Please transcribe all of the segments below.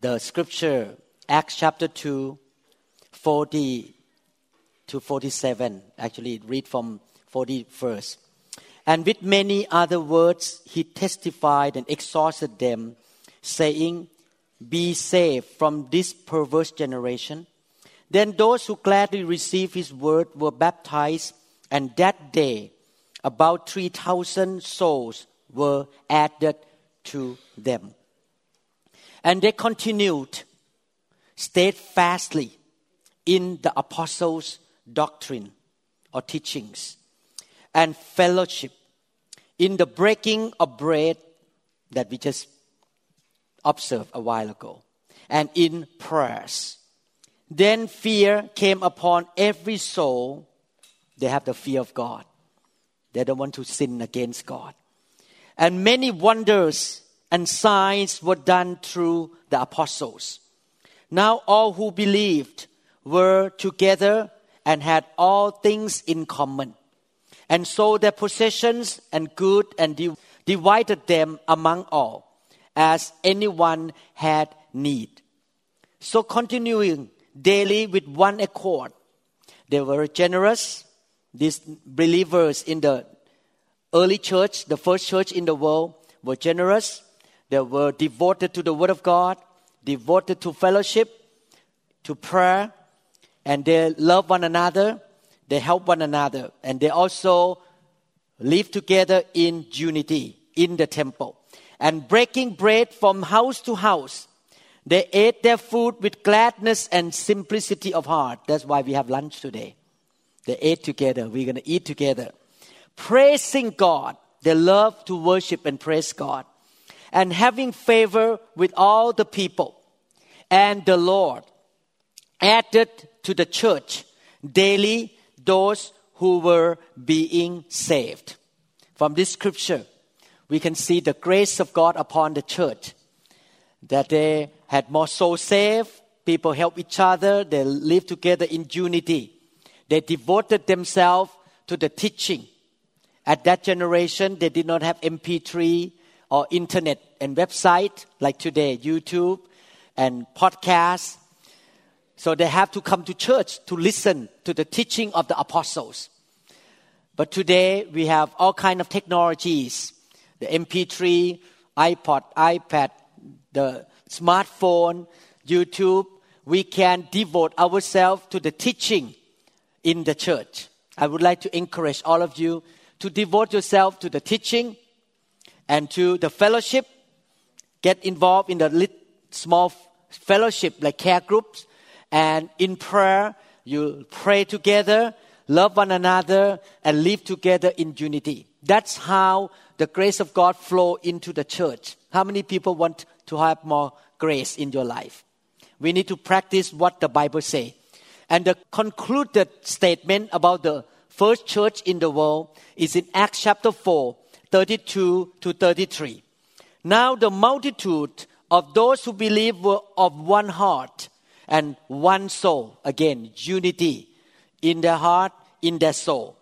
the scripture, Acts chapter 2, 40 to 47. Actually, read from 41st. And with many other words, he testified and exhorted them, saying, Be saved from this perverse generation. Then those who gladly received his word were baptized, and that day about 3,000 souls were added to them. And they continued steadfastly in the apostles' doctrine or teachings and fellowship, in the breaking of bread that we just observed a while ago, and in prayers. Then fear came upon every soul. They have the fear of God. They don't want to sin against God. And many wonders and signs were done through the apostles. Now all who believed were together and had all things in common, and sold their possessions and good and div- divided them among all, as anyone had need. So continuing daily with one accord, they were generous. These believers in the early church, the first church in the world, were generous. They were devoted to the Word of God, devoted to fellowship, to prayer, and they love one another. They help one another, and they also live together in unity in the temple. And breaking bread from house to house, they ate their food with gladness and simplicity of heart. That's why we have lunch today. They ate together. We're going to eat together. Praising God. They love to worship and praise God. And having favor with all the people. And the Lord added to the church daily those who were being saved. From this scripture, we can see the grace of God upon the church. That they had more souls saved, people help each other, they live together in unity. They devoted themselves to the teaching. At that generation, they did not have MP3 or internet and website like today, YouTube and podcasts. So they have to come to church to listen to the teaching of the apostles. But today we have all kind of technologies, the MP3, iPod, iPad, the smartphone, YouTube. We can devote ourselves to the teaching in the church. I would like to encourage all of you to devote yourself to the teaching and to the fellowship. Get involved in the lit, small fellowship like care groups and in prayer you pray together, love one another, and live together in unity. That's how the grace of God flow into the church. How many people want to have more grace in your life? We need to practice what the Bible says. And the concluded statement about the first church in the world is in Acts chapter 4, 32 to 33. Now the multitude of those who believe were of one heart and one soul. Again, unity in their heart, in their soul.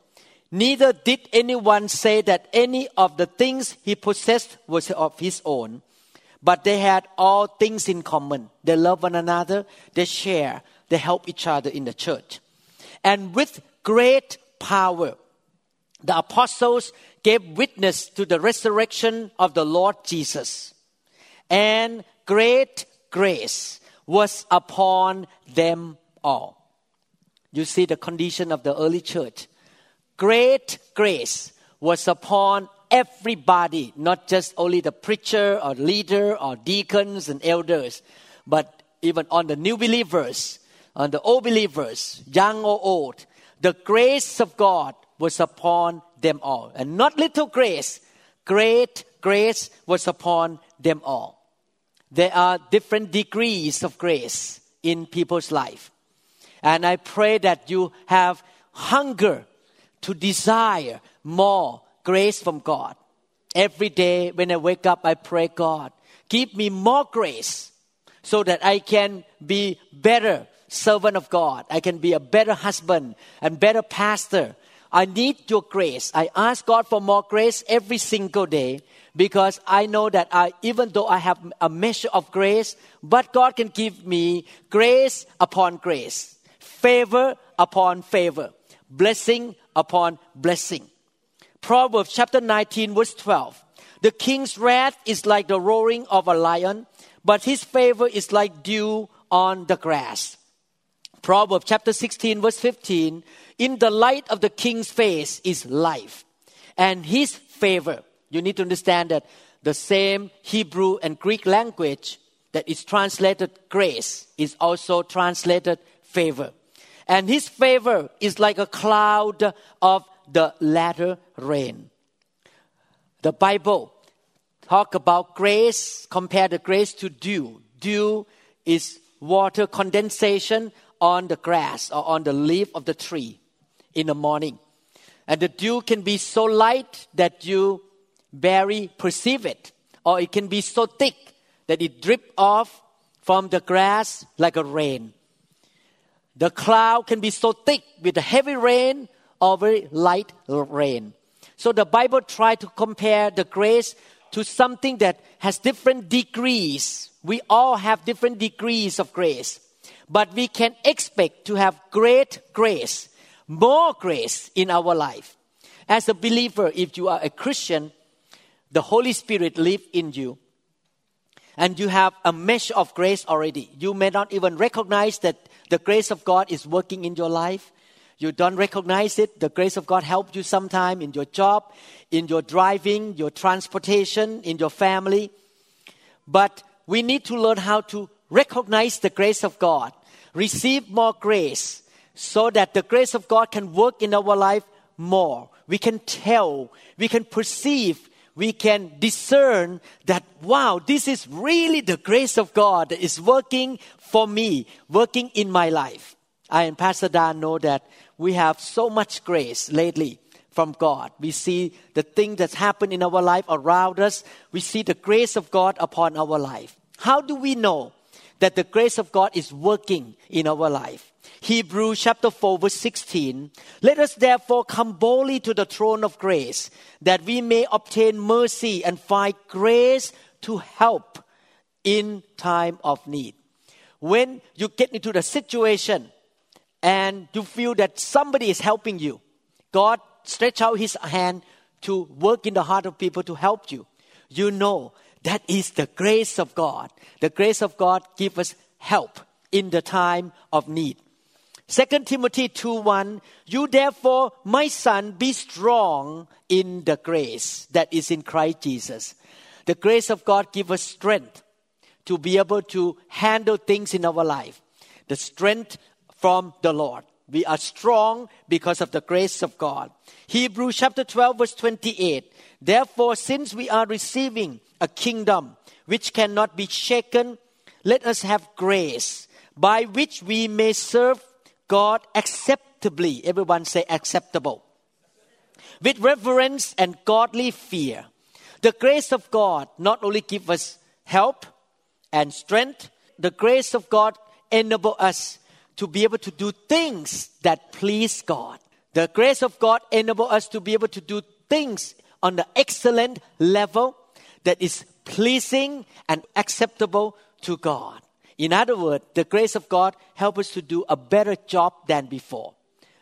Neither did anyone say that any of the things he possessed was of his own, but they had all things in common. They love one another, they share, they help each other in the church. And with great power, the apostles gave witness to the resurrection of the Lord Jesus. And great grace was upon them all. You see the condition of the early church. Great grace was upon everybody, not just only the preacher or leader or deacons and elders, but even on the new believers, on the old believers, young or old. The grace of God was upon them all. And not little grace, great grace was upon them all. there are different degrees of grace in people's life. And I pray that you have hunger to desire more grace from God. Every day when I wake up, I pray, God, give me more grace so that I can be better servant of God. I can be a better husband and better pastor. I need your grace. I ask God for more grace every single day because I know that I, even though I have a measure of grace, but God can give me grace upon grace, favor upon favor, blessing upon blessing. Proverbs chapter 19, verse 12. The king's wrath is like the roaring of a lion, but his favor is like dew on the grass. Proverbs chapter 16, verse 15. In the light of the king's face is life, and his favor. You need to understand that the same Hebrew and Greek language that is translated grace is also translated favor. And his favor is like a cloud of the latter rain. The Bible talk about grace, compare the grace to dew. Dew is water condensation on the grass or on the leaf of the tree in the morning. And the dew can be so light that you barely perceive it, or it can be so thick that it drip off from the grass like a rain. The cloud can be so thick with the heavy rain or very light rain. So the Bible tries to compare the grace to something that has different degrees. We all have different degrees of grace, but we can expect to have great grace, more grace in our life. As a believer, if you are a Christian, the Holy Spirit lives in you. And you have a measure of grace already. You may not even recognize that the grace of God is working in your life. You don't recognize it. The grace of God helped you sometime in your job, in your driving, your transportation, in your family. But we need to learn how to recognize the grace of God, receive more grace, so that the grace of God can work in our life more. We can tell, we can perceive, we can discern that, wow, this is really the grace of God that is working for me, working in my life. I and Pastor Dan know that we have so much grace lately from God. We see the thing that's happened in our life around us. We see the grace of God upon our life. How do we know that the grace of God is working in our life? Hebrews chapter 4 verse 16. Let us therefore come boldly to the throne of grace that we may obtain mercy and find grace to help in time of need. When you get into the situation and you feel that somebody is helping you, God stretch out his hand to work in the heart of people to help you. You know that is the grace of God. The grace of God gives us help in the time of need. 2 Timothy 2 1 You therefore, my son, be strong in the grace that is in Christ Jesus. The grace of God gives us strength to be able to handle things in our life. The strength from the Lord. We are strong because of the grace of God. Hebrews chapter 12, verse 28. Therefore, since we are receiving a kingdom which cannot be shaken, let us have grace by which we may serve God acceptably. Everyone say acceptable. With reverence and godly fear. The grace of God not only give us help and strength, the grace of God enable us to be able to do things that please God. The grace of God enable us to be able to do things on the excellent level that is pleasing and acceptable to God. In other words, the grace of God helps us to do a better job than before.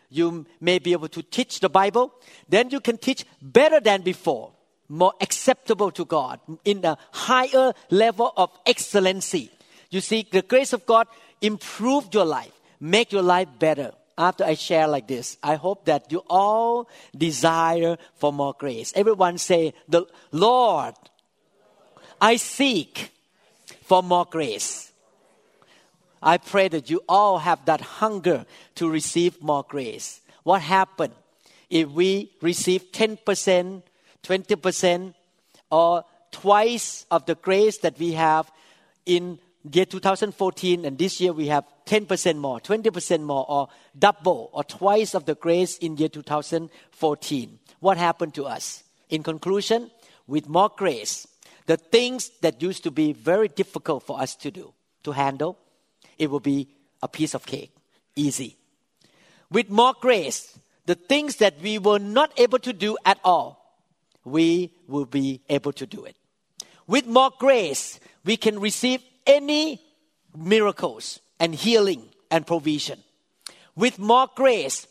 You may be able to teach the Bible, then you can teach better than before, more acceptable to God, in a higher level of excellency. You see, the grace of God improved your life, make your life better. After I share like this, I hope that you all desire for more grace. Everyone say, "The Lord, I seek for more grace." I pray that you all have that hunger to receive more grace. What happened if we receive 10%, 20%, or twice of the grace that we have in year 2014 and this year we have 10% more, 20% more, or double or twice of the grace in year 2014. What happened to us? In conclusion, with more grace, the things that used to be very difficult for us to do, to handle, it will be a piece of cake, easy. With more grace, the things that we were not able to do at all, we will be able to do it. With more grace, we can receive any miracles and healing and provision. With more grace,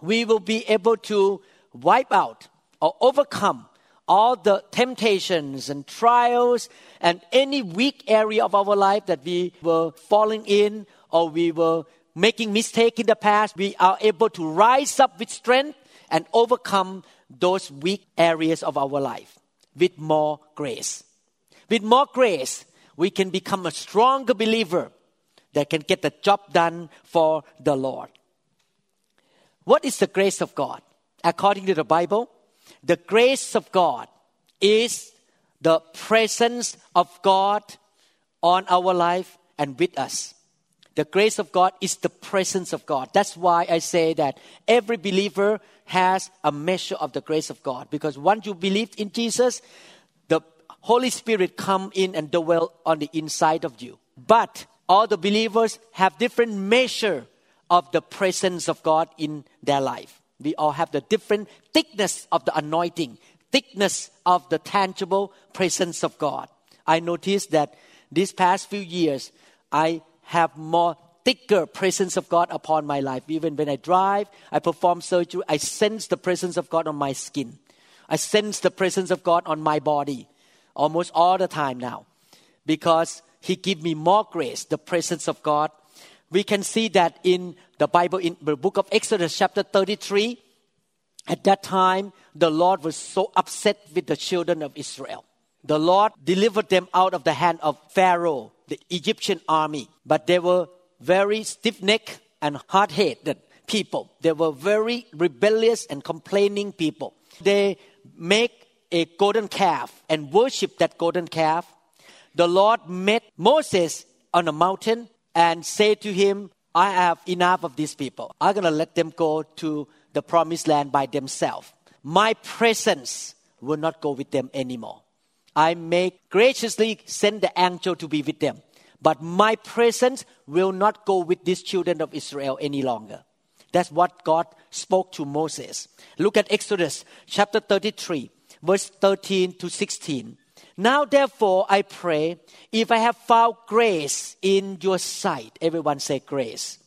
we will be able to wipe out or overcome all the temptations and trials and any weak area of our life that we were falling in or we were making mistake in the past we are able to rise up with strength and overcome those weak areas of our life with more grace with more grace we can become a stronger believer that can get the job done for the Lord. What is the grace of God? According to the Bible, the grace of God is the presence of God on our life and with us. The grace of God is the presence of God. That's why I say that every believer has a measure of the grace of God. Because once you believe in Jesus, the Holy Spirit come in and dwell on the inside of you. But all the believers have different measure of the presence of God in their life. We all have the different thickness of the anointing, thickness of the tangible presence of God. I noticed that these past few years, I have more thicker presence of God upon my life. Even when I drive, I perform surgery, I sense the presence of God on my skin. I sense the presence of God on my body almost all the time now because he give me more grace, the presence of God. We can see that in the Bible, in the book of Exodus, chapter 33. At that time, the Lord was so upset with the children of Israel. The Lord delivered them out of the hand of Pharaoh, the Egyptian army. But they were very stiff necked and hard headed people. They were very rebellious and complaining people. They make a golden calf and worship that golden calf the Lord met Moses on a mountain and say to him, I have enough of these people. I'm going to let them go to the promised land by themselves. My presence will not go with them anymore. I may graciously send the angel to be with them, but my presence will not go with these children of Israel any longer. That's what God spoke to Moses. Look at Exodus chapter 33, verse 13 to 16. Now, therefore, I pray, if I have found grace in your sight, everyone say grace.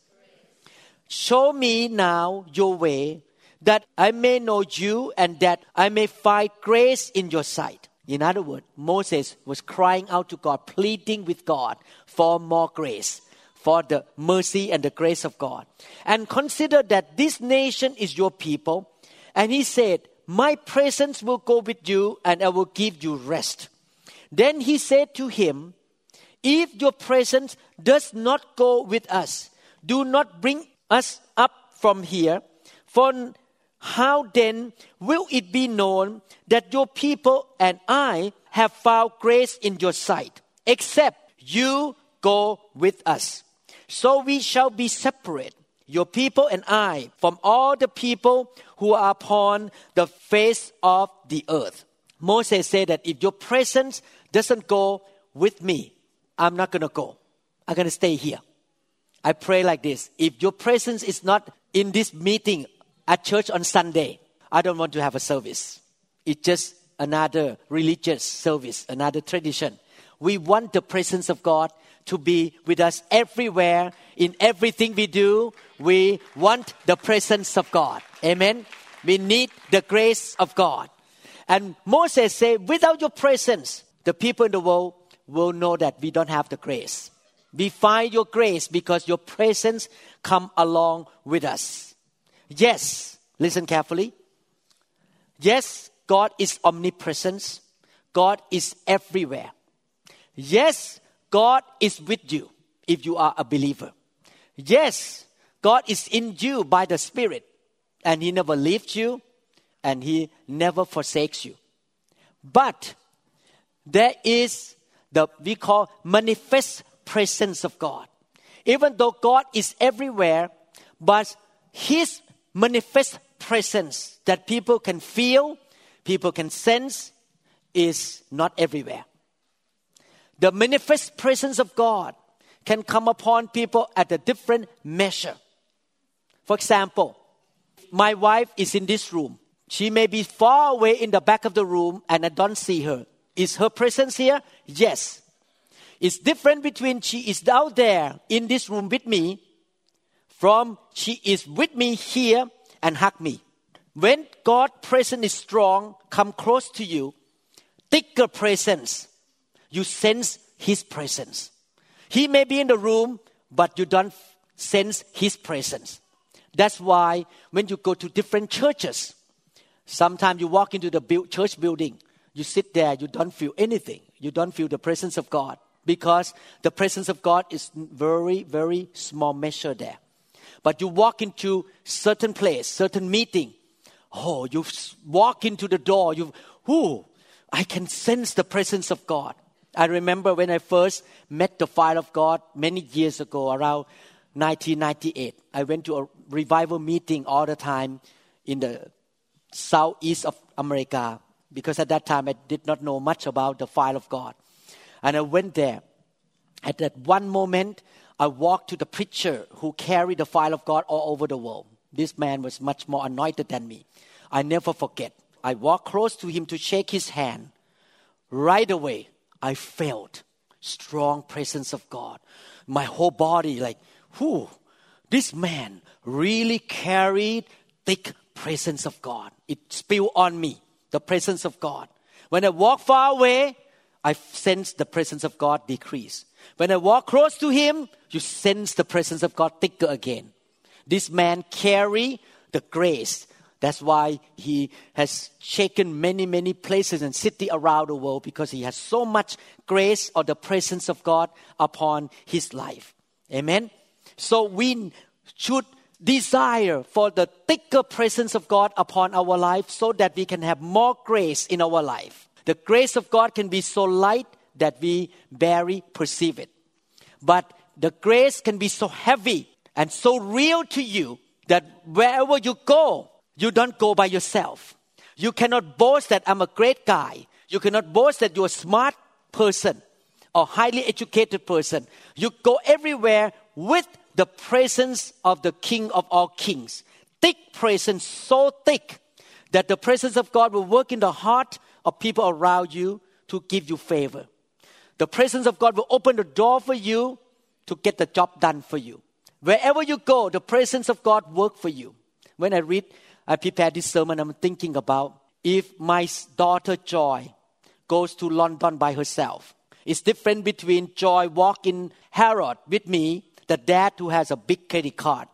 Show me now your way, that I may know you and that I may find grace in your sight. In other words, Moses was crying out to God, pleading with God for more grace, for the mercy and the grace of God. And consider that this nation is your people. And he said, My presence will go with you and I will give you rest. Then he said to him, If your presence does not go with us, do not bring us up from here. For how then will it be known that your people and I have found grace in your sight, except you go with us? So we shall be separate, your people and I, from all the people who are upon the face of the earth. Moses said that if your presence doesn't go with me, I'm not going to go. I'm going to stay here. I pray like this. If your presence is not in this meeting at church on Sunday, I don't want to have a service. It's just another religious service, another tradition. We want the presence of God to be with us everywhere, in everything we do. We want the presence of God. Amen. We need the grace of God. And Moses said, without your presence, the people in the world will know that we don't have the grace. We find your grace because your presence come along with us. Yes, listen carefully. Yes, God is omnipresent. God is everywhere. Yes, God is with you if you are a believer. Yes, God is in you by the Spirit and He never leaves you and He never forsakes you. But there is the we call manifest presence of God. Even though God is everywhere, but His manifest presence that people can feel, people can sense, is not everywhere. The manifest presence of God can come upon people at a different measure. For example, my wife is in this room. She may be far away in the back of the room and I don't see her. Is her presence here? Yes. It's different between she is down there in this room with me from she is with me here and hug me. When God presence is strong, come close to you, thicker presence, you sense His presence. He may be in the room, but you don't sense His presence. That's why when you go to different churches, sometimes you walk into the church building, you sit there, you don't feel anything. You don't feel the presence of God because the presence of God is very, very small measure there. But you walk into certain place, certain meeting. Oh, you walk into the door. You, whoo, I can sense the presence of God. I remember when I first met the fire of God many years ago, around 1998. I went to a revival meeting all the time in the southeast of America because at that time I did not know much about the fire of God. And I went there. At that one moment, I walked to the preacher who carried the fire of God all over the world. This man was much more anointed than me. I never forget. I walked close to him to shake his hand. Right away, I felt strong presence of God. My whole body, like, whoo, this man really carried thick presence of God. It spilled on me, the presence of God. When I walk far away, I sense the presence of God decrease. When I walk close to him, you sense the presence of God thicker again. This man carry the grace. That's why he has shaken many, many places and city around the world because he has so much grace or the presence of God upon his life. Amen. So we should desire for the thicker presence of God upon our life so that we can have more grace in our life. The grace of God can be so light that we barely perceive it. But the grace can be so heavy and so real to you that wherever you go, you don't go by yourself. You cannot boast that I'm a great guy. You cannot boast that you're a smart person or highly educated person. You go everywhere with the presence of the King of all kings. Thick presence, so thick that the presence of God will work in the heart of people around you to give you favor. The presence of God will open the door for you to get the job done for you. Wherever you go, the presence of God work for you. When I read, I prepare this sermon, I'm thinking about if my daughter Joy goes to London by herself. It's different between Joy walking Harrod with me the dad who has a big credit card.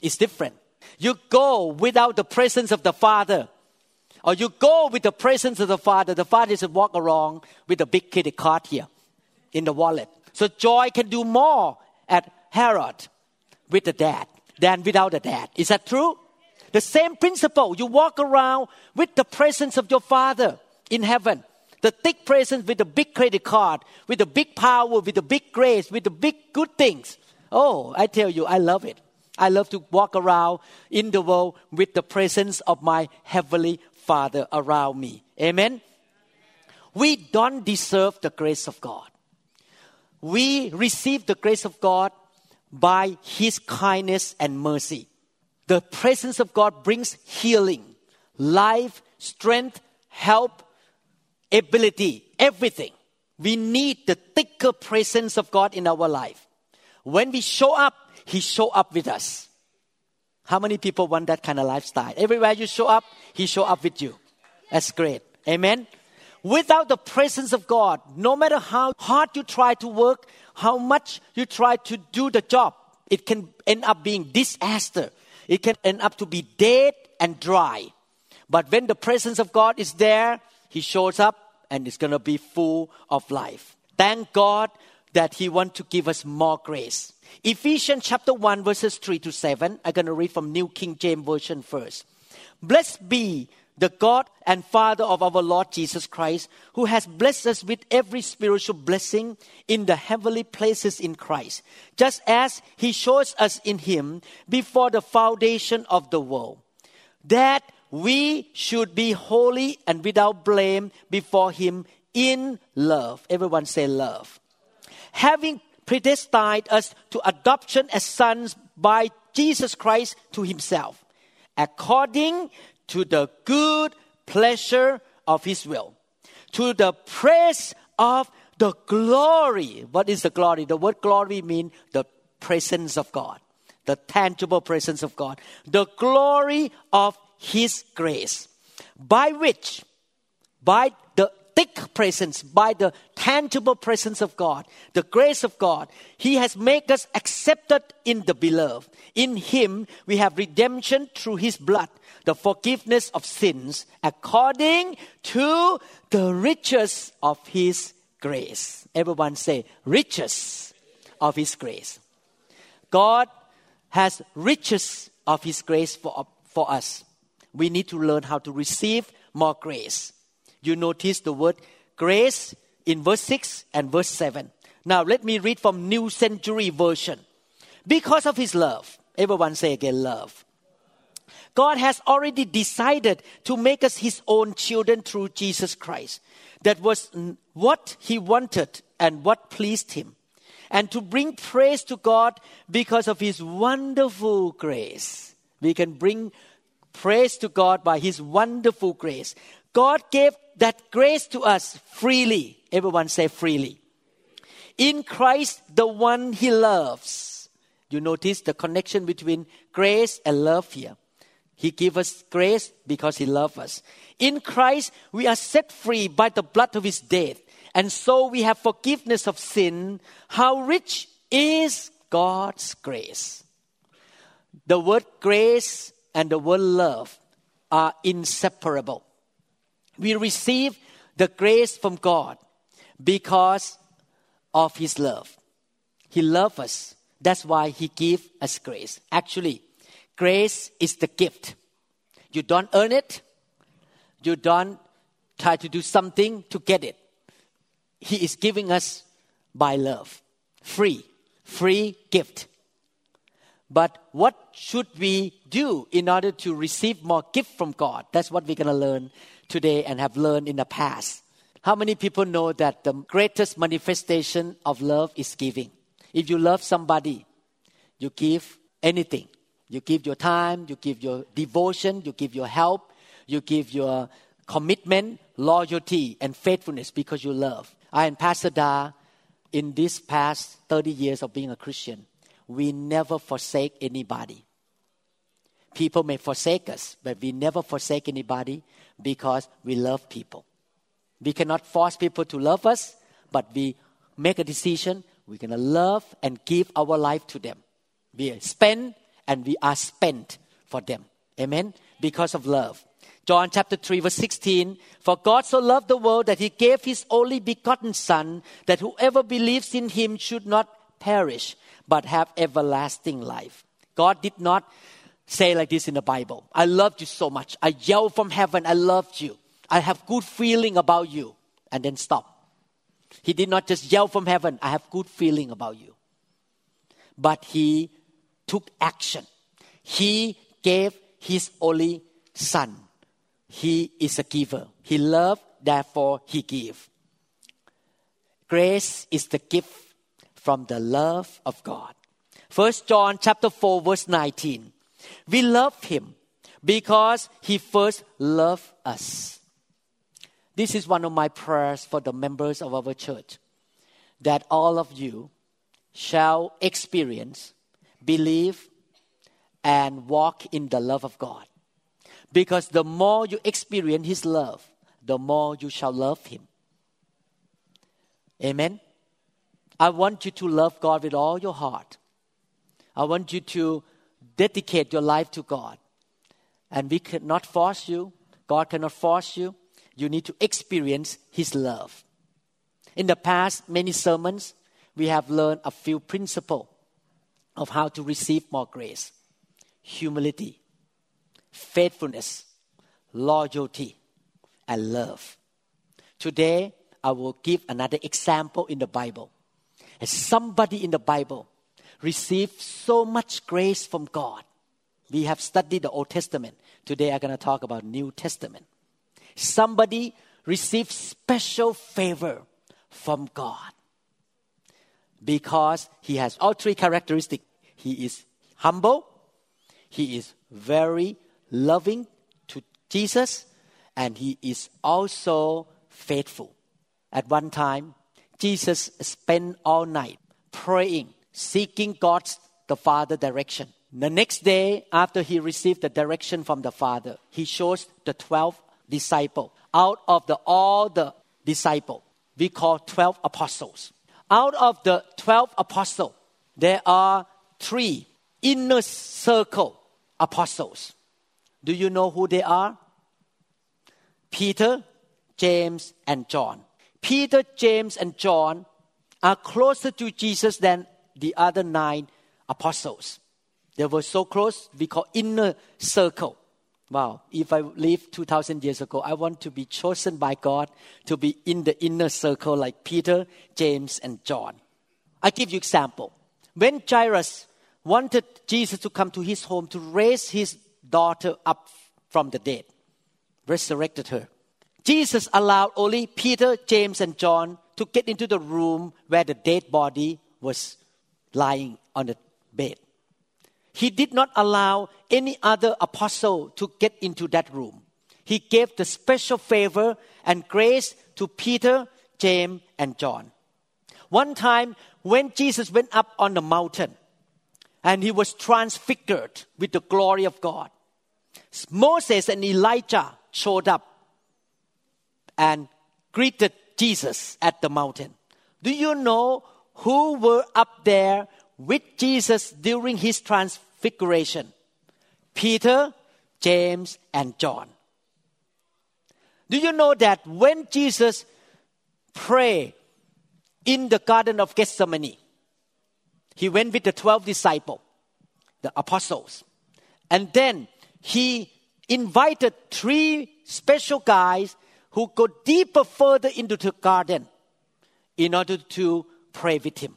It's different. You go without the presence of the father, or you go with the presence of the father. The father is walk around with a big credit card here in the wallet. So joy can do more at Harrod with the dad than without the dad. Is that true? The same principle. You walk around with the presence of your father in heaven the thick presence with the big credit card, with the big power, with the big grace, with the big good things. Oh, I tell you, I love it. I love to walk around in the world with the presence of my heavenly Father around me. Amen. We don't deserve the grace of God. We receive the grace of God by His kindness and mercy. The presence of God brings healing, life, strength, help, ability, everything. We need the thicker presence of God in our life. When we show up, He show up with us. How many people want that kind of lifestyle? Everywhere you show up, He show up with you. That's great. Amen. Without the presence of God, no matter how hard you try to work, how much you try to do the job, it can end up being disaster. It can end up to be dead and dry. But when the presence of God is there, he shows up and it's going to be full of life. Thank God that He wants to give us more grace. Ephesians chapter 1, verses 3 to 7. I'm going to read from New King James Version first. Blessed be the God and Father of our Lord Jesus Christ, who has blessed us with every spiritual blessing in the heavenly places in Christ, just as He shows us in Him before the foundation of the world, that we should be holy and without blame before Him in love. Everyone say love. Having predestined us to adoption as sons by Jesus Christ to Himself, according to the good pleasure of his will, to the praise of the glory. What is the glory? The word glory means the presence of God, the tangible presence of God, the glory of his grace, by which, by the thick presence, by the tangible presence of God, the grace of God, He has made us accepted in the beloved. In Him we have redemption through His blood, the forgiveness of sins, according to the riches of His grace. Everyone say, riches of His grace. God has riches of His grace for, for us. We need to learn how to receive more grace you notice the word grace in verse 6 and verse 7. Now let me read from New Century Version. Because of his love, everyone say again, love. God has already decided to make us his own children through Jesus Christ. That was what he wanted and what pleased him. And to bring praise to God because of his wonderful grace. We can bring praise to God by his wonderful grace. God gave that grace to us freely. Everyone say freely. In Christ, the one he loves. You notice the connection between grace and love here. He gave us grace because he loves us. In Christ, we are set free by the blood of his death. And so we have forgiveness of sin. How rich is God's grace? The word grace and the word love are inseparable. We receive the grace from God because of His love. He loves us. That's why He gives us grace. Actually, grace is the gift. You don't earn it. You don't try to do something to get it. He is giving us by love. Free. Free gift. But what should we do in order to receive more gift from God? That's what we're going to learn today and have learned in the past. How many people know that the greatest manifestation of love is giving? If you love somebody, you give anything. You give your time, you give your devotion, you give your help, you give your commitment, loyalty, and faithfulness because you love. I and Pastor Da, in this past 30 years of being a Christian, we never forsake anybody. People may forsake us, but we never forsake anybody because we love people. We cannot force people to love us, but we make a decision. We're going to love and give our life to them. We spend and we are spent for them. Amen? Because of love. John chapter 3, verse 16 For God so loved the world that he gave his only begotten Son, that whoever believes in him should not perish, but have everlasting life. God did not say like this in the Bible I loved you so much. I yelled from heaven, I loved you. I have good feeling about you. And then stop. He did not just yell from heaven, I have good feeling about you. But he took action. He gave his only son. He is a giver. He loved, therefore he gave. Grace is the gift from the love of God. First John chapter 4 verse 19. We love him because he first loved us. This is one of my prayers for the members of our church that all of you shall experience, believe, and walk in the love of God. Because the more you experience His love, the more you shall love Him. Amen. I want you to love God with all your heart. I want you to dedicate your life to God. And we cannot force you, God cannot force you. You need to experience His love. In the past, many sermons, we have learned a few principles of how to receive more grace humility, faithfulness, loyalty, and love. Today, I will give another example in the Bible. As somebody in the Bible received so much grace from God. We have studied the Old Testament. Today, I'm going to talk about New Testament. Somebody received special favor from God because he has all three characteristics. He is humble, he is very loving to Jesus, and he is also faithful. At one time, Jesus spent all night praying, seeking God's the Father direction. The next day, after he received the direction from the Father, he chose the 12 disciples. Out of the, all the disciples, we call 12 apostles. Out of the 12 apostles, there are three inner circle apostles. Do you know who they are? Peter, James, and John. Peter, James, and John are closer to Jesus than the other nine apostles. They were so close, we call inner circle. Wow, if I live 2,000 years ago, I want to be chosen by God to be in the inner circle like Peter, James, and John. I give you example. When Jairus wanted Jesus to come to his home to raise his daughter up from the dead, resurrected her. Jesus allowed only Peter, James, and John to get into the room where the dead body was lying on the bed. He did not allow any other apostle to get into that room. He gave the special favor and grace to Peter, James, and John. One time, when Jesus went up on the mountain and he was transfigured with the glory of God, Moses and Elijah showed up and greeted Jesus at the mountain. Do you know who were up there with Jesus during his transfiguration? Peter, James, and John. Do you know that when Jesus prayed in the Garden of Gethsemane, he went with the 12 disciples, the apostles, and then he invited three special guys who go deeper further into the garden in order to pray with him.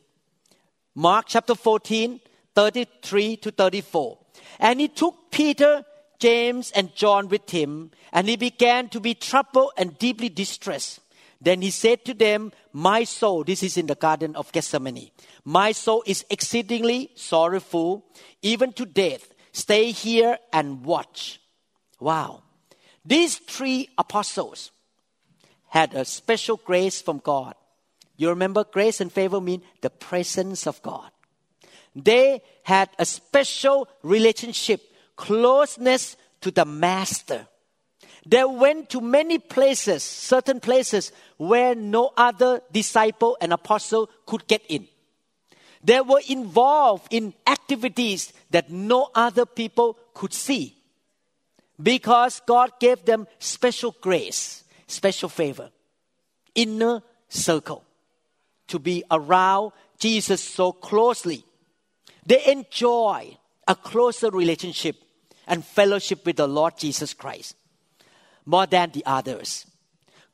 Mark chapter 14, 33 to 34. And he took Peter, James, and John with him, and he began to be troubled and deeply distressed. Then he said to them, My soul, this is in the Garden of Gethsemane, my soul is exceedingly sorrowful, even to death. Stay here and watch. Wow. These three apostles had a special grace from God. You remember grace and favor mean the presence of God. They had a special relationship, closeness to the Master. They went to many places, certain places where no other disciple and apostle could get in. They were involved in activities that no other people could see because God gave them special grace, special favor, inner circle to be around Jesus so closely they enjoy a closer relationship and fellowship with the Lord Jesus Christ more than the others.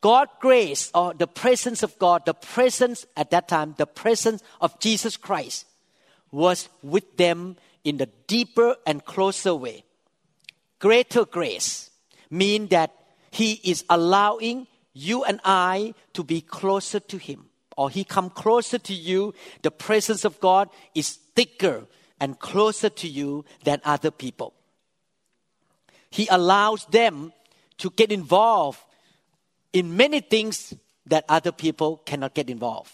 God grace or the presence of God, the presence at that time, the presence of Jesus Christ was with them in the deeper and closer way. Greater grace mean that he is allowing you and I to be closer to him or he come closer to you, the presence of God is thicker and closer to you than other people. He allows them to get involved in many things that other people cannot get involved.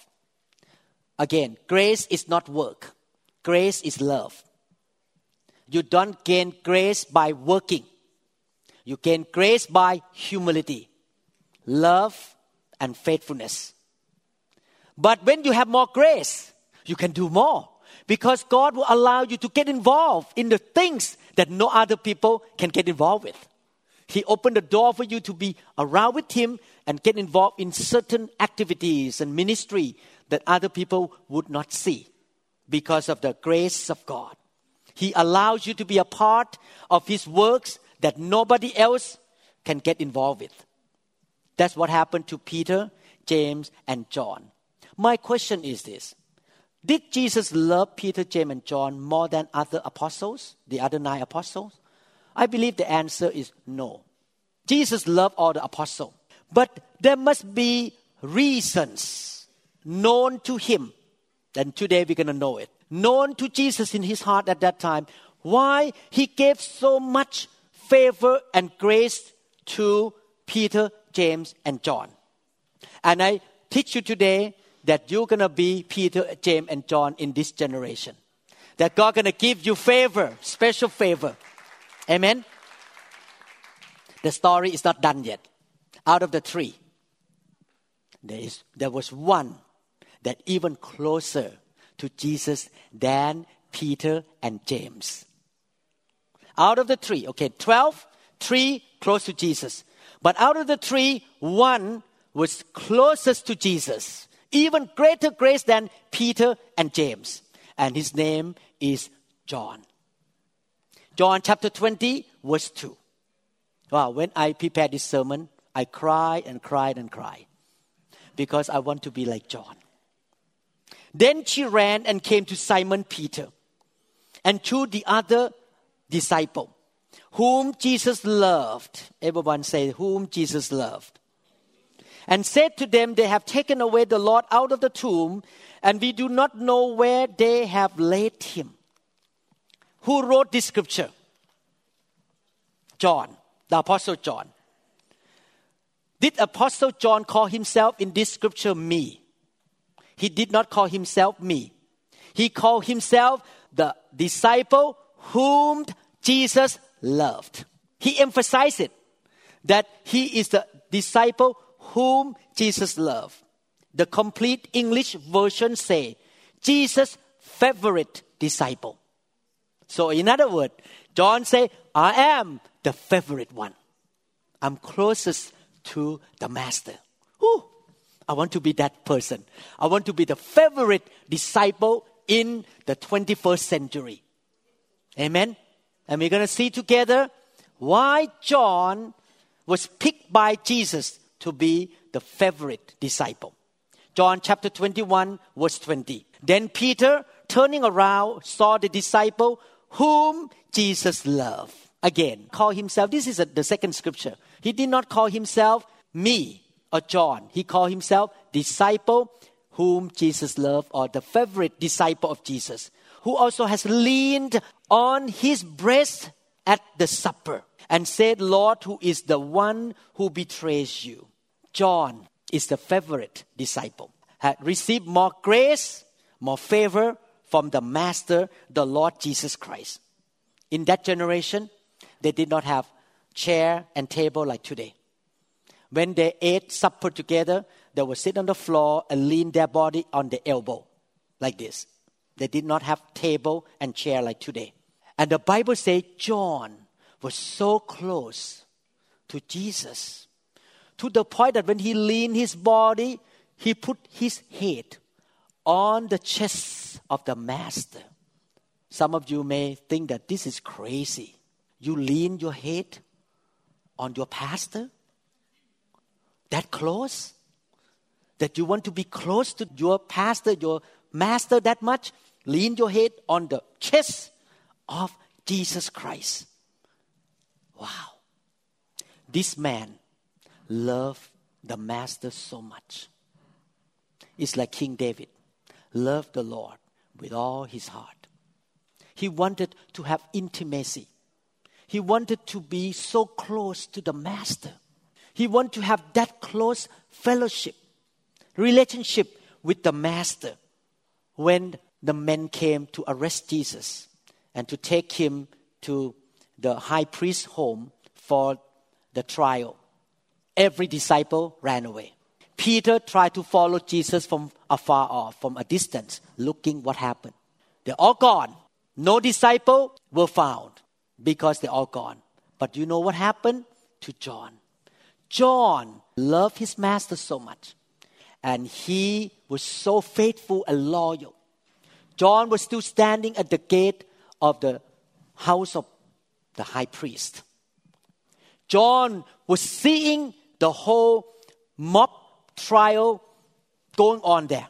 Again, grace is not work. Grace is love. You don't gain grace by working. You gain grace by humility, love, and faithfulness. But when you have more grace, you can do more because God will allow you to get involved in the things that no other people can get involved with. He opened the door for you to be around with Him and get involved in certain activities and ministry that other people would not see because of the grace of God. He allows you to be a part of His works that nobody else can get involved with. That's what happened to Peter, James, and John. My question is this Did Jesus love Peter, James, and John more than other apostles, the other nine apostles? I believe the answer is no. Jesus loved all the apostles, but there must be reasons known to him. And today we're going to know it. Known to Jesus in his heart at that time, why he gave so much favor and grace to Peter, James, and John. And I teach you today that you're going to be Peter, James, and John in this generation. That God going to give you favor, special favor. Amen. The story is not done yet. Out of the three, there, is, there was one that even closer to Jesus than Peter and James. Out of the three, okay, 12, three close to Jesus. But out of the three, one was closest to Jesus, even greater grace than Peter and James. And his name is John. John chapter 20, verse 2. Wow, when I prepared this sermon, I cried and cried and cried because I want to be like John. Then she ran and came to Simon Peter and to the other disciple whom Jesus loved. Everyone say, whom Jesus loved. And said to them, They have taken away the Lord out of the tomb, and we do not know where they have laid him. Who wrote this scripture? John, the Apostle John. Did Apostle John call himself in this scripture me? He did not call himself me. He called himself the disciple whom Jesus loved. He emphasized it that he is the disciple whom Jesus loved. The complete English version say Jesus' favorite disciple. So in other words, John say, I am the favorite one. I'm closest to the master. Whew, I want to be that person. I want to be the favorite disciple in the 21st century. Amen. And we're going to see together why John was picked by Jesus to be the favorite disciple. John chapter 21, verse 20. Then Peter, turning around, saw the disciple whom Jesus loved. Again, call himself, this is a, the second scripture. He did not call himself me or John. He called himself disciple whom Jesus loved or the favorite disciple of Jesus who also has leaned on his breast at the supper and said, Lord, who is the one who betrays you? John is the favorite disciple, had received more grace, more favor from the Master, the Lord Jesus Christ. In that generation, they did not have chair and table like today. When they ate supper together, they would sit on the floor and lean their body on the elbow, like this. They did not have table and chair like today. And the Bible says John was so close to Jesus to the point that when he leaned his body, he put his head on the chest of the master. Some of you may think that this is crazy. You lean your head on your pastor? That close? That you want to be close to your pastor, your master that much? Lean your head on the chest of Jesus Christ. Wow. This man loved the master so much. It's like King David loved the Lord with all his heart. He wanted to have intimacy. He wanted to be so close to the master. He wanted to have that close fellowship, relationship with the master. When the men came to arrest Jesus and to take him to the high priest's home for the trial. Every disciple ran away. Peter tried to follow Jesus from afar off, from a distance, looking what happened. They're all gone. No disciple were found because they're all gone. But you know what happened to John? John loved his master so much, and he was so faithful and loyal John was still standing at the gate of the house of the high priest. John was seeing the whole mob trial going on there.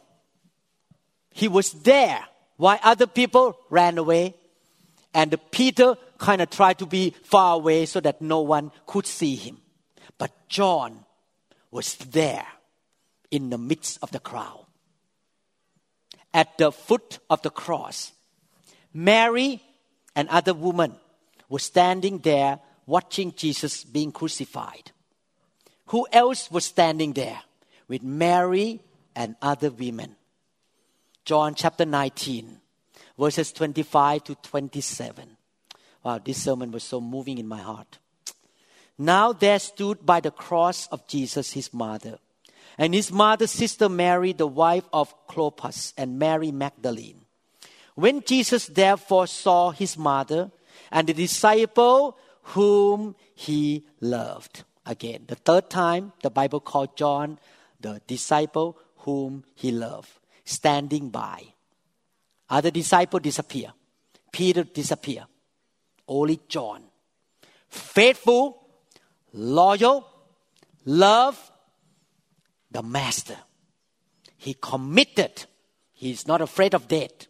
He was there while other people ran away. And Peter kind of tried to be far away so that no one could see him. But John was there in the midst of the crowd. At the foot of the cross, Mary and other women were standing there watching Jesus being crucified. Who else was standing there? With Mary and other women. John chapter 19, verses 25 to 27. Wow, this sermon was so moving in my heart. Now there stood by the cross of Jesus his mother, and his mother's sister Mary, the wife of Clopas, and Mary Magdalene. When Jesus therefore saw his mother and the disciple whom he loved, again, the third time the Bible called John the disciple whom he loved, standing by. Other disciples disappear. Peter disappear. Only John. Faithful, loyal, love the master. He committed. He is not afraid of death.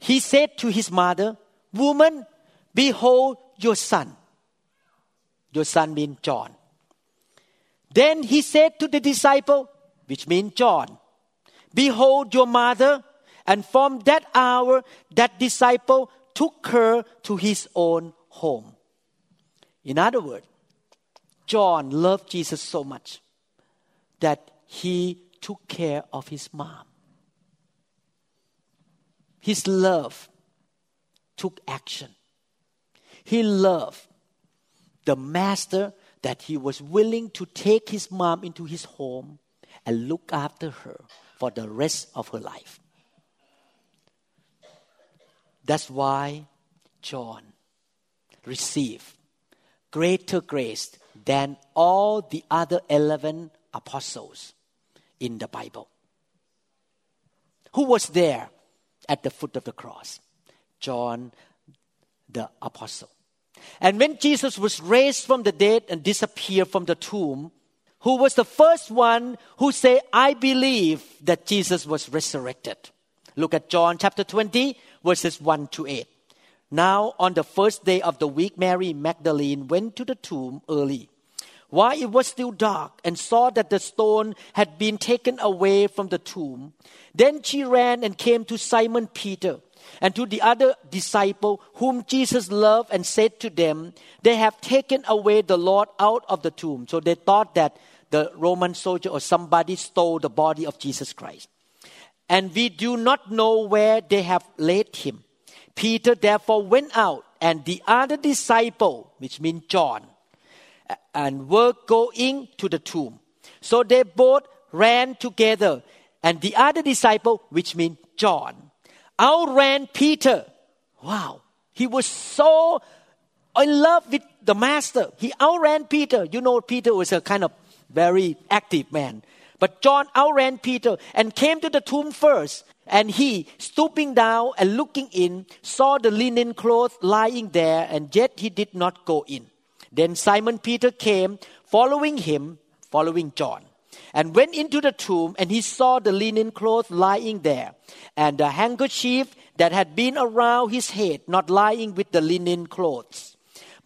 He said to his mother, Woman, behold your son. Your son means John. Then he said to the disciple, which means John, Behold your mother. And from that hour, that disciple took her to his own home. In other words, John loved Jesus so much that he took care of his mom. His love took action. He loved the master that he was willing to take his mom into his home and look after her for the rest of her life. That's why John received greater grace than all the other 11 apostles in the Bible. Who was there at the foot of the cross? John the apostle. And when Jesus was raised from the dead and disappeared from the tomb, who was the first one who said, I believe that Jesus was resurrected? Look at John chapter 20, verses 1 to 8. Now, on the first day of the week, Mary Magdalene went to the tomb early, while it was still dark, and saw that the stone had been taken away from the tomb. Then she ran and came to Simon Peter and to the other disciple whom Jesus loved and said to them, They have taken away the Lord out of the tomb. So they thought that the Roman soldier or somebody stole the body of Jesus Christ. And we do not know where they have laid him. Peter therefore went out, and the other disciple, which means John, and were going to the tomb. So they both ran together, and the other disciple, which means John, outran Peter. Wow. He was so in love with the master. He outran Peter. You know, Peter was a kind of very active man. But John outran Peter and came to the tomb first. And he, stooping down and looking in, saw the linen cloth lying there, and yet he did not go in. Then Simon Peter came, following him, following John and went into the tomb and he saw the linen cloth lying there and the handkerchief that had been around his head not lying with the linen clothes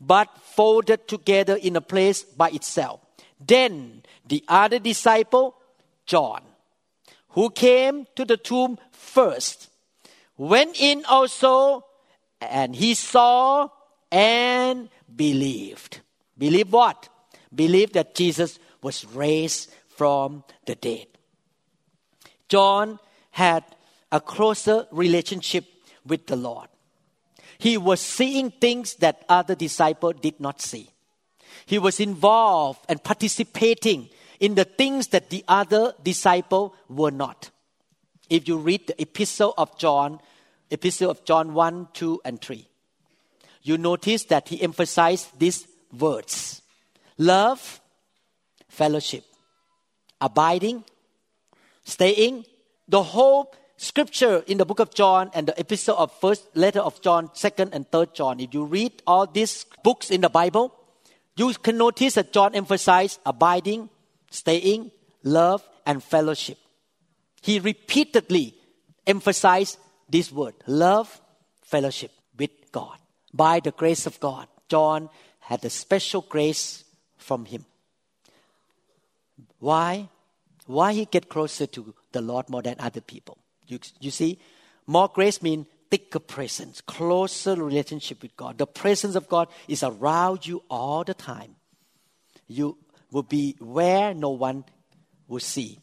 but folded together in a place by itself. Then the other disciple john who came to the tomb first went in also and he saw and believed believe what believe that jesus was raised from the dead. John had a closer relationship with the Lord. He was seeing things that other disciples did not see. He was involved and participating in the things that the other disciples were not. If you read the epistle of John, epistle of John 1, 2, and 3, you notice that he emphasized these words love, fellowship, abiding, staying, the whole scripture in the book of John and the epistle of first letter of John, second and third John, if you read all these books in the Bible, you can notice that John emphasized abiding, staying, love, and fellowship. He repeatedly emphasized this word love, fellowship with God. By the grace of God, John had a special grace from him. Why? Why he get closer to the Lord more than other people? You, you see, more grace means thicker presence, closer relationship with God. The presence of God is around you all the time. You will be where no one will see.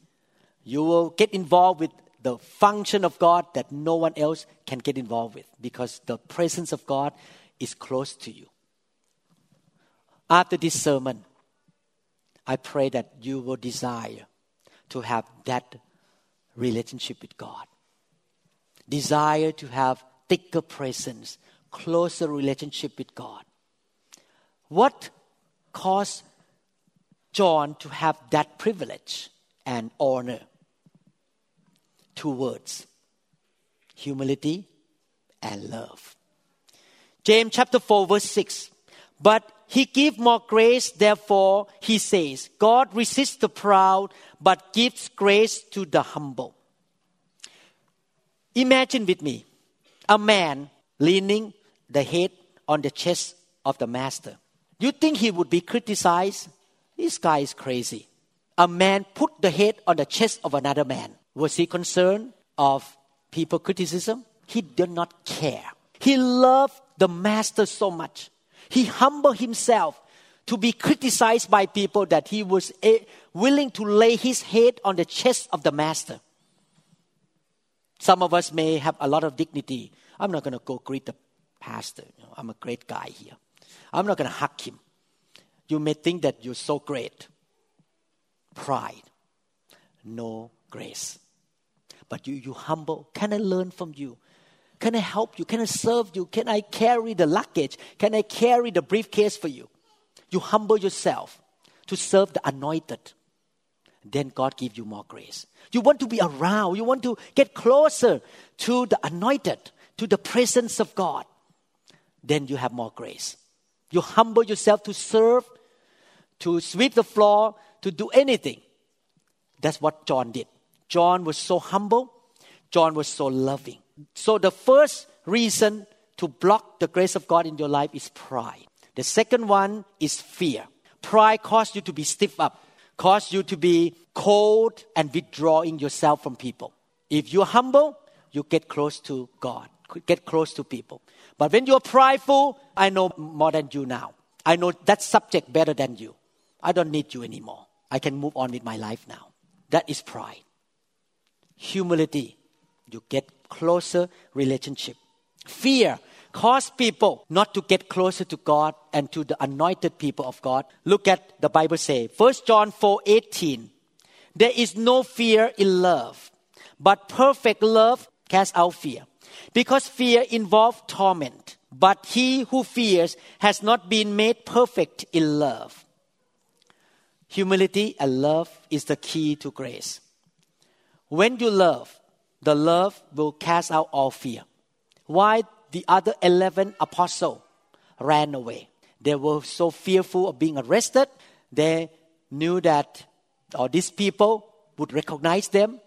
You will get involved with the function of God that no one else can get involved with because the presence of God is close to you. After this sermon, I pray that you will desire to have that relationship with God. Desire to have thicker presence, closer relationship with God. What caused John to have that privilege and honor? Two words humility and love. James chapter 4, verse 6. But he give more grace, therefore, he says, God resists the proud, but gives grace to the humble. Imagine with me a man leaning the head on the chest of the master. You think he would be criticized? This guy is crazy. A man put the head on the chest of another man. Was he concerned of people criticism? He did not care. He loved the master so much he humbled himself to be criticized by people that he was willing to lay his head on the chest of the master. Some of us may have a lot of dignity. I'm not going to go greet the pastor. You know, I'm a great guy here. I'm not going to hug him. You may think that you're so great. Pride, no grace. But you, you humble. Can I learn from you? Can I help you? Can I serve you? Can I carry the luggage? Can I carry the briefcase for you? You humble yourself to serve the anointed. Then God give you more grace. You want to be around. You want to get closer to the anointed, to the presence of God. Then you have more grace. You humble yourself to serve, to sweep the floor, to do anything. That's what John did. John was so humble. John was so loving. So the first reason to block the grace of God in your life is pride. The second one is fear. Pride causes you to be stiff up, cause you to be cold and withdrawing yourself from people. If you're humble, you get close to God, get close to people. But when you're prideful, I know more than you now. I know that subject better than you. I don't need you anymore. I can move on with my life now. That is pride. Humility. You get closer relationship. Fear cause people not to get closer to God and to the anointed people of God. Look at the Bible say, 1 John 4 18. There is no fear in love, but perfect love casts out fear. Because fear involves torment, but he who fears has not been made perfect in love. Humility and love is the key to grace. When you love, the love will cast out all fear. Why the other 11 apostles ran away? They were so fearful of being arrested. They knew that all these people would recognize them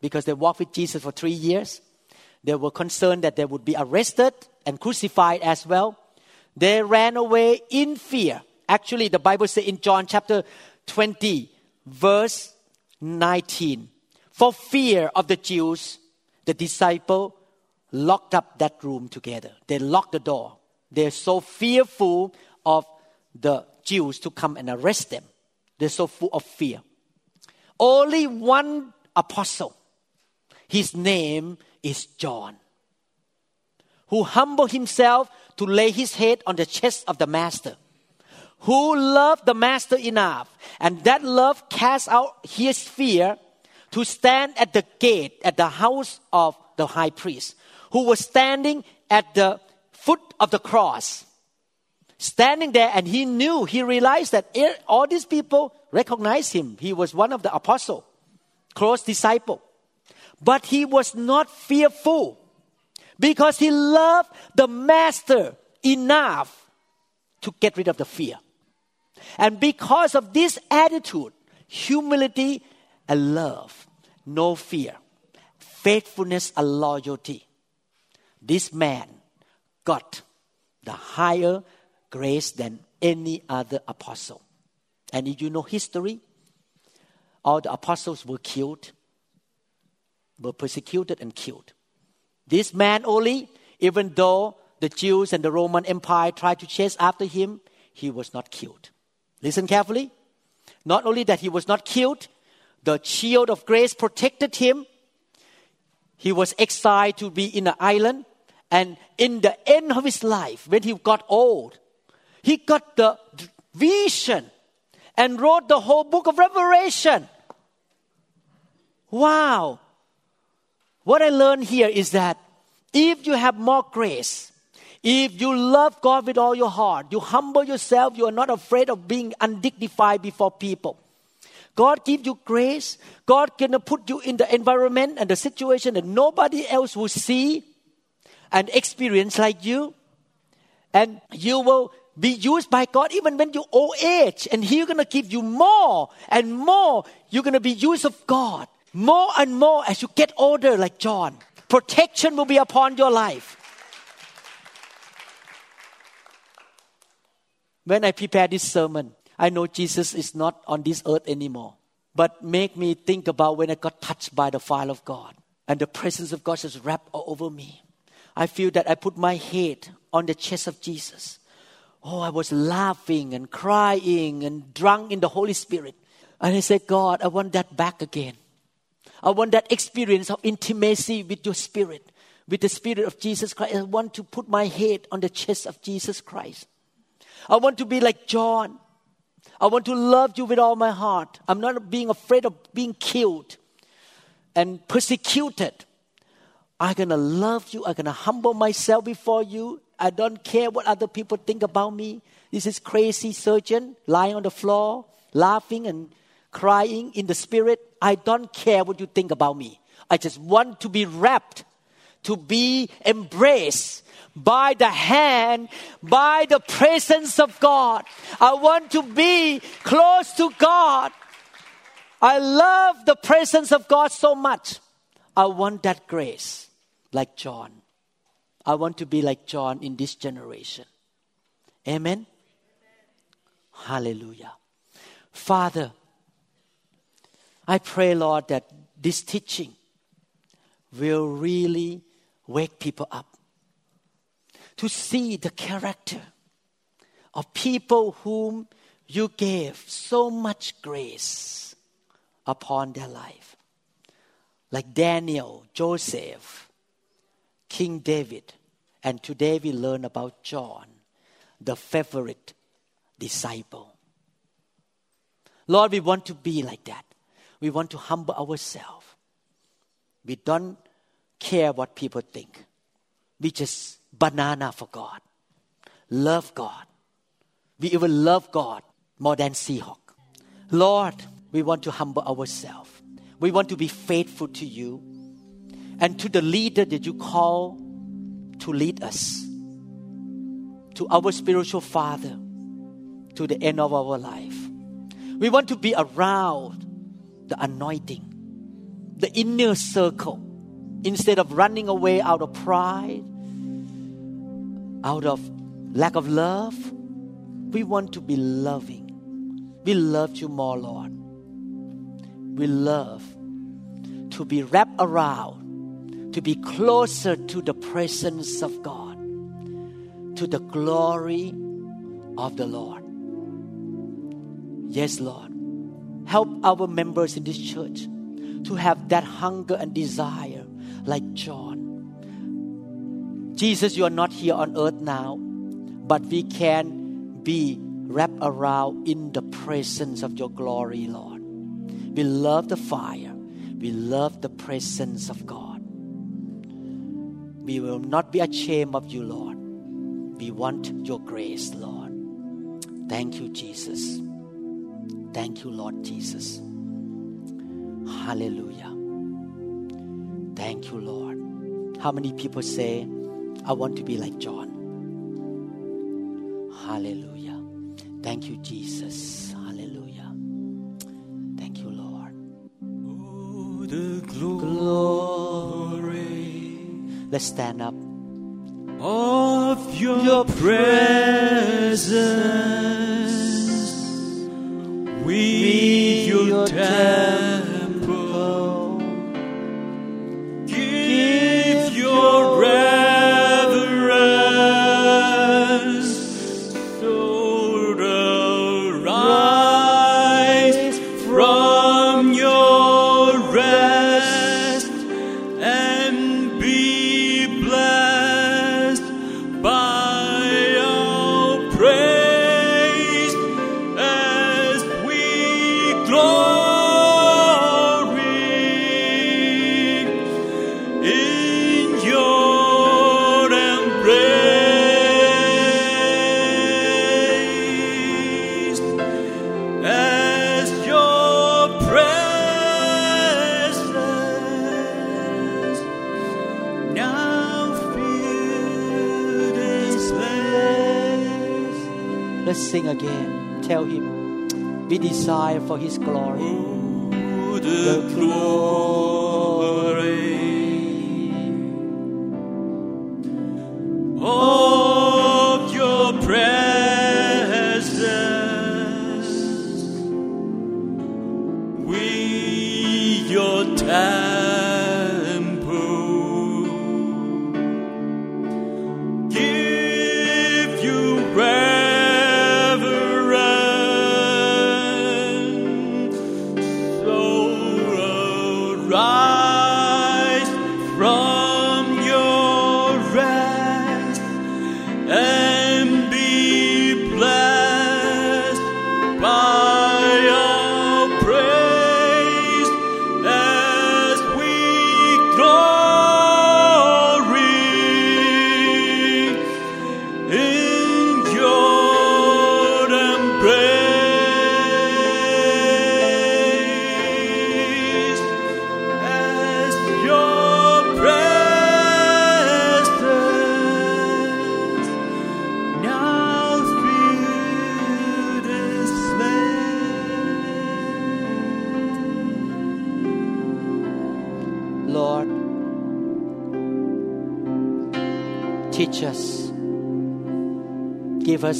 because they walked with Jesus for three years. They were concerned that they would be arrested and crucified as well. They ran away in fear. Actually, the Bible says in John chapter 20, verse 19, for fear of the Jews, the disciple locked up that room together. They locked the door. They're so fearful of the Jews to come and arrest them. They're so full of fear. Only one apostle, his name is John, who humbled himself to lay his head on the chest of the master, who loved the master enough, and that love cast out his fear to stand at the gate at the house of the high priest, who was standing at the foot of the cross. Standing there, and he knew, he realized that all these people recognized him. He was one of the apostle, close disciple. but he was not fearful because he loved the master enough to get rid of the fear. And because of this attitude, humility love, no fear, faithfulness and loyalty, this man got the higher grace than any other apostle. And if you know history, all the apostles were killed, were persecuted and killed. This man only, even though the Jews and the Roman Empire tried to chase after him, he was not killed. Listen carefully. Not only that he was not killed, the shield of grace protected him. He was exiled to be in an island. And in the end of his life, when he got old, he got the vision and wrote the whole book of Revelation. Wow. What I learned here is that if you have more grace, if you love God with all your heart, you humble yourself, you are not afraid of being undignified before people. God give you grace. God can put you in the environment and the situation that nobody else will see and experience like you. And you will be used by God even when you old age. And He's gonna give you more and more. You're gonna be used of God more and more as you get older, like John. Protection will be upon your life. When I prepare this sermon, I know Jesus is not on this earth anymore. But make me think about when I got touched by the fire of God and the presence of God just wrapped all over me. I feel that I put my head on the chest of Jesus. Oh, I was laughing and crying and drunk in the Holy Spirit. And I said, God, I want that back again. I want that experience of intimacy with your spirit, with the spirit of Jesus Christ. I want to put my head on the chest of Jesus Christ. I want to be like John. I want to love you with all my heart. I'm not being afraid of being killed and persecuted. I'm going to love you. I'm going to humble myself before you. I don't care what other people think about me. This is crazy surgeon lying on the floor, laughing and crying in the spirit. I don't care what you think about me. I just want to be wrapped, to be embraced by the hand, by the presence of God. I want to be close to God. I love the presence of God so much. I want that grace, like John. I want to be like John in this generation. Amen. Hallelujah. Father, I pray, Lord, that this teaching will really wake people up to see the character of people whom you gave so much grace upon their life. Like Daniel, Joseph, King David, and today we learn about John, the favorite disciple. Lord, we want to be like that. We want to humble ourselves. We don't care what people think. We just banana for God. Love God. We even love God more than Seahawk. Lord, we want to humble ourselves. We want to be faithful to you and to the leader that you call to lead us, to our spiritual father, to the end of our life. We want to be around the anointing, the inner circle, instead of running away out of pride out of lack of love. We want to be loving. We love you more, Lord. We love to be wrapped around, to be closer to the presence of God, to the glory of the Lord. Yes, Lord. Help our members in this church to have that hunger and desire like John Jesus, you are not here on earth now, but we can be wrapped around in the presence of your glory, Lord. We love the fire, we love the presence of God. We will not be ashamed of you, Lord. We want your grace, Lord. Thank you, Jesus. Thank you, Lord Jesus. Hallelujah. Thank you, Lord. How many people say, I want to be like John? Hallelujah. Thank you, Jesus. Hallelujah. Thank you, Lord. Oh, the Glory. Let's stand up. of your presence.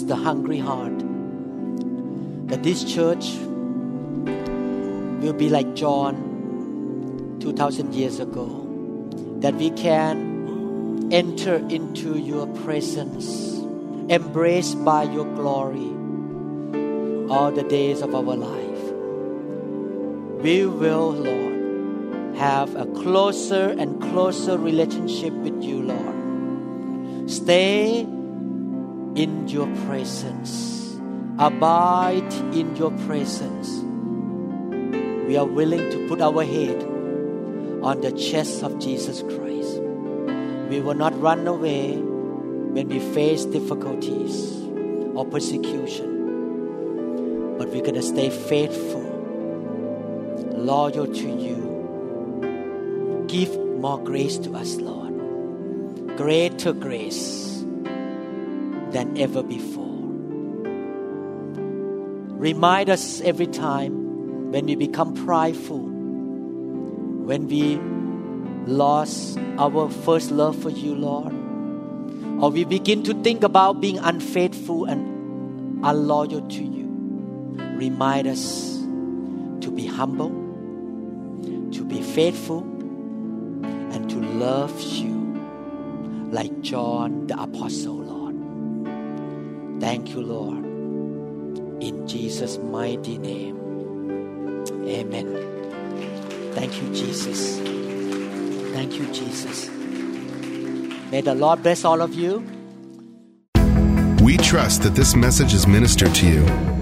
The hungry heart that this church will be like John 2000 years ago, that we can enter into your presence, embraced by your glory all the days of our life. We will, Lord, have a closer and closer relationship with you, Lord. Stay in your presence, abide in your presence. We are willing to put our head on the chest of Jesus Christ. We will not run away when we face difficulties or persecution, but we're going to stay faithful, loyal to you. Give more grace to us, Lord. Greater grace than ever before. Remind us every time when we become prideful, when we lost our first love for you, Lord, or we begin to think about being unfaithful and unloyal to you. Remind us to be humble, to be faithful, and to love you like John the Apostle. Thank you, Lord. In Jesus' mighty name. Amen. Thank you, Jesus. Thank you, Jesus. May the Lord bless all of you. We trust that this message is ministered to you.